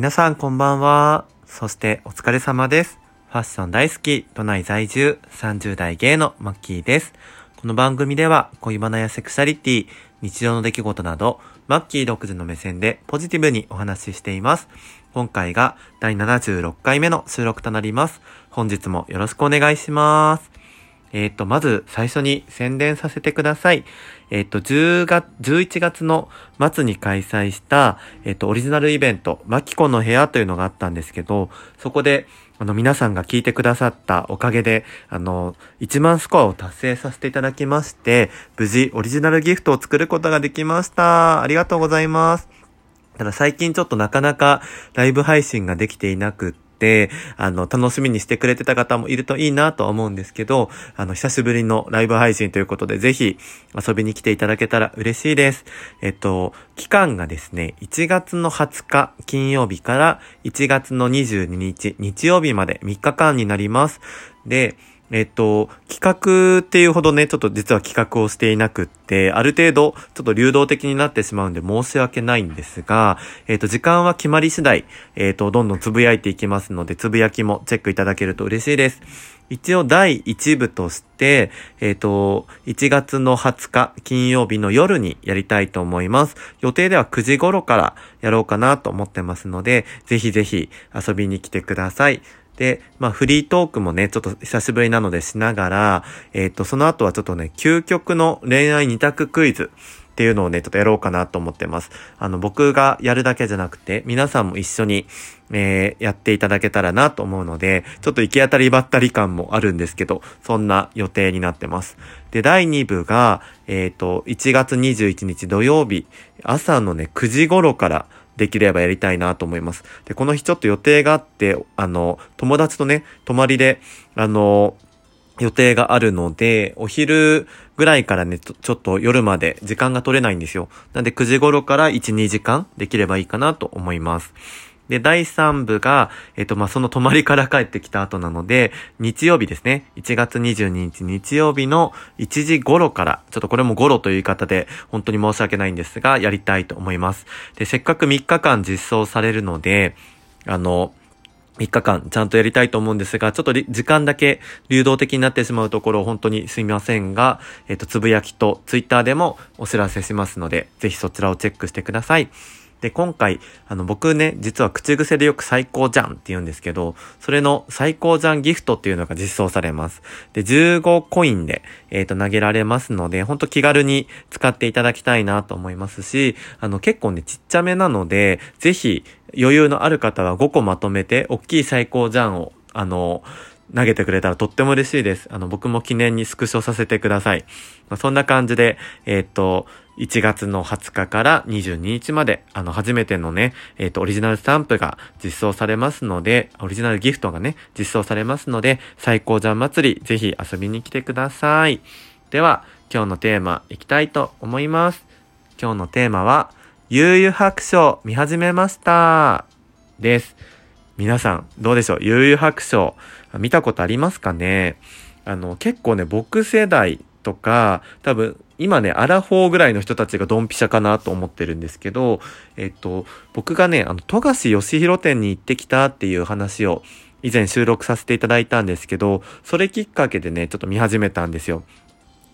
皆さんこんばんは。そしてお疲れ様です。ファッション大好き、都内在住、30代芸のマッキーです。この番組では恋バナやセクシャリティ、日常の出来事など、マッキー独自の目線でポジティブにお話ししています。今回が第76回目の収録となります。本日もよろしくお願いします。えっ、と、まず最初に宣伝させてください。えっ、と、10月、11月の末に開催した、えっ、と、オリジナルイベント、マキコの部屋というのがあったんですけど、そこで、あの、皆さんが聞いてくださったおかげで、あの、1万スコアを達成させていただきまして、無事、オリジナルギフトを作ることができました。ありがとうございます。ただ最近ちょっとなかなかライブ配信ができていなくって、あの、楽しみにしてくれてた方もいるといいなとは思うんですけど、あの、久しぶりのライブ配信ということで、ぜひ遊びに来ていただけたら嬉しいです。えっと、期間がですね、1月の20日金曜日から1月の22日日曜日まで3日間になります。で、えっと、企画っていうほどね、ちょっと実は企画をしていなくって、ある程度、ちょっと流動的になってしまうんで申し訳ないんですが、えっと、時間は決まり次第、えっと、どんどんつぶやいていきますので、つぶやきもチェックいただけると嬉しいです。一応第1部として、えっ、と、1月の20日金曜日の夜にやりたいと思います。予定では9時頃からやろうかなと思ってますので、ぜひぜひ遊びに来てください。で、まあフリートークもね、ちょっと久しぶりなのでしながら、えっ、と、その後はちょっとね、究極の恋愛二択クイズっていうのをね、ちょっとやろうかなと思ってます。あの、僕がやるだけじゃなくて、皆さんも一緒に、えーやっていただけたらなと思うので、ちょっと行き当たりばったり感もあるんですけど、そんな予定になってます。で、第2部が、えっ、と、1月21日土曜日、朝のね、9時頃から、できればやりたいなと思います。で、この日ちょっと予定があって、あの、友達とね、泊まりで、あの、予定があるので、お昼ぐらいからね、ちょっと夜まで時間が取れないんですよ。なんで9時頃から1、2時間できればいいかなと思います。で、第3部が、えっ、と、まあ、その泊まりから帰ってきた後なので、日曜日ですね。1月22日日曜日の1時頃から、ちょっとこれも頃という言い方で、本当に申し訳ないんですが、やりたいと思います。で、せっかく3日間実装されるので、あの、3日間ちゃんとやりたいと思うんですが、ちょっと時間だけ流動的になってしまうところ本当にすみませんが、えっ、と、つぶやきとツイッターでもお知らせしますので、ぜひそちらをチェックしてください。で、今回、あの、僕ね、実は口癖でよく最高じゃんって言うんですけど、それの最高じゃんギフトっていうのが実装されます。で、15コインで、えっ、と、投げられますので、ほんと気軽に使っていただきたいなと思いますし、あの、結構ね、ちっちゃめなので、ぜひ、余裕のある方は5個まとめて、大きい最高じゃんを、あの、投げてくれたらとっても嬉しいです。あの、僕も記念にスクショさせてください。まあ、そんな感じで、えっ、と、1月の20日から22日まで、あの、初めてのね、えっ、と、オリジナルスタンプが実装されますので、オリジナルギフトがね、実装されますので、最高じゃん祭り、ぜひ遊びに来てください。では、今日のテーマ、いきたいと思います。今日のテーマは、悠々白書見始めました。です。皆さん、どうでしょう？悠々白書、見たことありますかね？あの、結構ね、僕世代とか、多分、今ね、アラフォーぐらいの人たちがドンピシャかなと思ってるんですけど、えっと、僕がね、あの、富樫義弘店に行ってきたっていう話を以前収録させていただいたんですけど、それきっかけでね、ちょっと見始めたんですよ。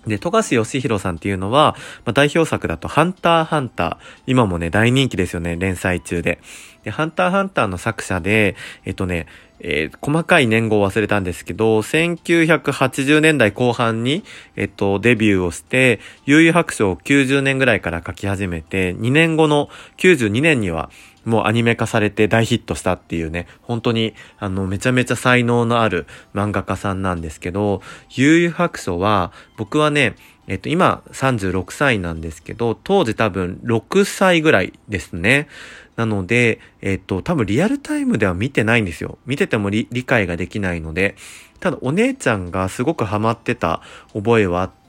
で、富樫義弘さんっていうのは、まあ、代表作だと、ハンターハンター。今もね、大人気ですよね、連載中で。で、ハンターハンターの作者で、えっとね、えー細かい年号を忘れたんですけど、1980年代後半に、えっと、デビューをして、悠々白書を90年ぐらいから書き始めて、2年後の92年には、もうアニメ化されて大ヒットしたっていうね、本当に、あの、めちゃめちゃ才能のある漫画家さんなんですけど、悠々白書は、僕はね、えっと、今36歳なんですけど、当時多分6歳ぐらいですね。なので、えっと、多分リアルタイムでは見てないんですよ。見てても理解ができないので、ただお姉ちゃんがすごくハマってた覚えはあって、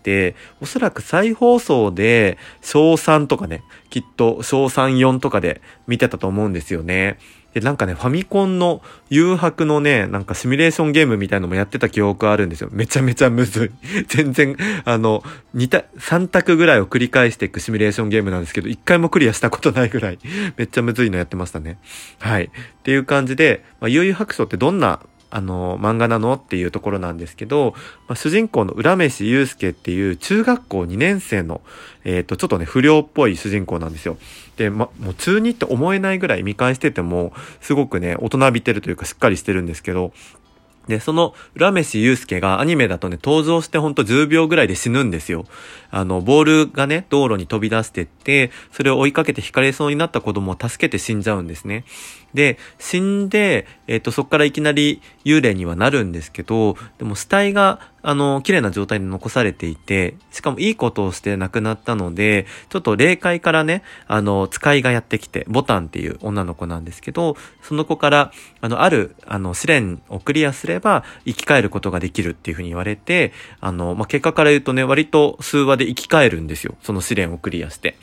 おそらく再放送で小3とかね、きっと小3、4とかで見てたと思うんですよね。で、なんかね、ファミコンの誘白のね、なんかシミュレーションゲームみたいのもやってた記憶あるんですよ。めちゃめちゃむずい。全然、あの、2た、3択ぐらいを繰り返していくシミュレーションゲームなんですけど、1回もクリアしたことないぐらい、めっちゃむずいのやってましたね。はい。っていう感じで、まあ、悠々白書ってどんなあの、漫画なの？っていうところなんですけど、まあ、主人公の浦飯祐介っていう中学校2年生の、えっ、ー、と、ちょっとね、不良っぽい主人公なんですよ。で、ま、もう中2って思えないぐらい見返してても、すごくね、大人びてるというかしっかりしてるんですけど、で、その、浦飯祐介がアニメだとね、登場してほんと10秒ぐらいで死ぬんですよ。あの、ボールがね、道路に飛び出してって、それを追いかけて惹かれそうになった子供を助けて死んじゃうんですね。で、死んで、えっ、ー、と、そっからいきなり幽霊にはなるんですけど、でも死体が、あの、綺麗な状態で残されていて、しかもいいことをして亡くなったので、ちょっと霊界からね、あの、使いがやってきて、ボタンっていう女の子なんですけど、その子から、あの、ある、あの、試練をクリアすれば、生き返ることができるっていうふうに言われて、あの、まあ、結果から言うとね、割と数話で生き返るんですよ。その試練をクリアして。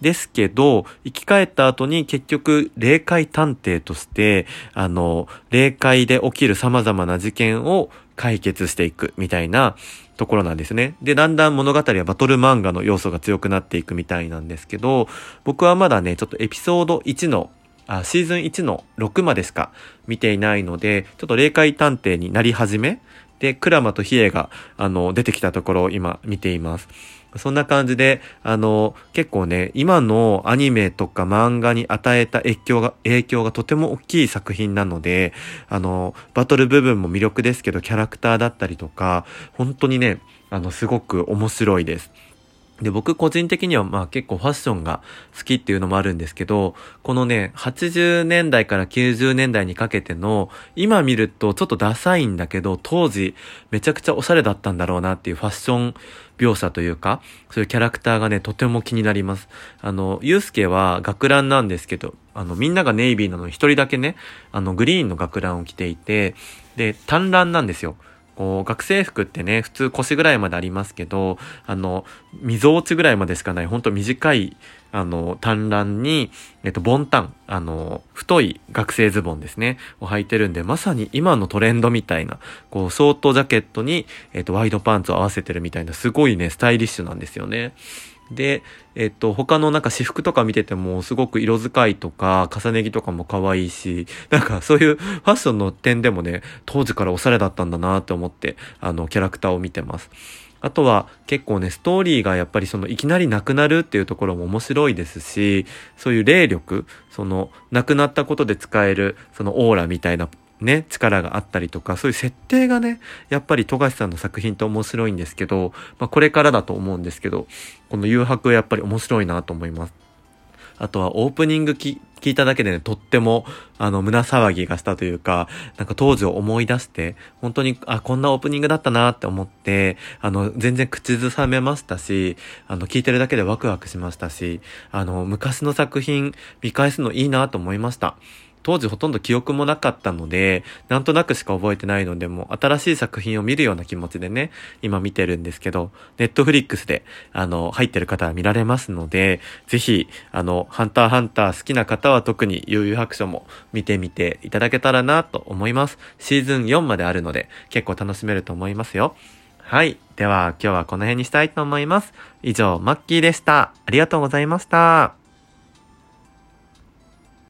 ですけど、生き返った後に結局、霊界探偵として、あの、霊界で起きる様々な事件を解決していくみたいなところなんですね。で、だんだん物語はバトル漫画の要素が強くなっていくみたいなんですけど、僕はまだね、ちょっとエピソード1のあシーズン1の6までしか見ていないので、ちょっと霊界探偵になり始めで、クラマとヒエが、あの、出てきたところを今見ています。そんな感じで、あの、結構ね、今のアニメとか漫画に与えた影響が、影響がとても大きい作品なので、あの、バトル部分も魅力ですけど、キャラクターだったりとか、本当にね、あの、すごく面白いです。で、僕個人的にはまあ結構ファッションが好きっていうのもあるんですけど、このね、80年代から90年代にかけての、今見るとちょっとダサいんだけど、当時めちゃくちゃおしゃれだったんだろうなっていうファッション描写というか、そういうキャラクターがね、とても気になります。あの、ゆうすけは学ランなんですけど、あの、みんながネイビーなのに一人だけね、あの、グリーンの学ランを着ていて、で、単乱なんですよ。こう、学生服ってね、普通腰ぐらいまでありますけど、あの、溝落ちぐらいまでしかない、ほんと短い、あの、単乱に、えっと、ボンタン、あの、太い学生ズボンですね、を履いてるんで、まさに今のトレンドみたいな、こう、ショートジャケットに、えっと、ワイドパンツを合わせてるみたいな、すごいね、スタイリッシュなんですよね。で、えっと、他のなんか私服とか見てても、すごく色使いとか、重ね着とかも可愛いし、なんかそういうファッションの点でもね、当時からおしゃれだったんだなって思って、あの、キャラクターを見てます。あとは結構ね、ストーリーがやっぱりそのいきなりなくなるっていうところも面白いですし、そういう霊力、その亡くなったことで使えるそのオーラみたいなね、力があったりとか、そういう設定がね、やっぱり富樫さんの作品って面白いんですけど、まあこれからだと思うんですけど、この誘白やっぱり面白いなと思います。あとはオープニング聞いただけでね、とっても、あの、胸騒ぎがしたというか、なんか当時を思い出して、本当に、あ、こんなオープニングだったなって思って、あの、全然口ずさめましたし、あの、聞いてるだけでワクワクしましたし、あの、昔の作品見返すのいいなと思いました。当時ほとんど記憶もなかったので、なんとなくしか覚えてないので、もう新しい作品を見るような気持ちでね、今見てるんですけど、ネットフリックスで、あの、入ってる方は見られますので、ぜひ、あの、ハンターハンター好きな方は特に悠々白書も見てみていただけたらなと思います。シーズン4まであるので、結構楽しめると思いますよ。はい。では、今日はこの辺にしたいと思います。以上、マッキーでした。ありがとうございました。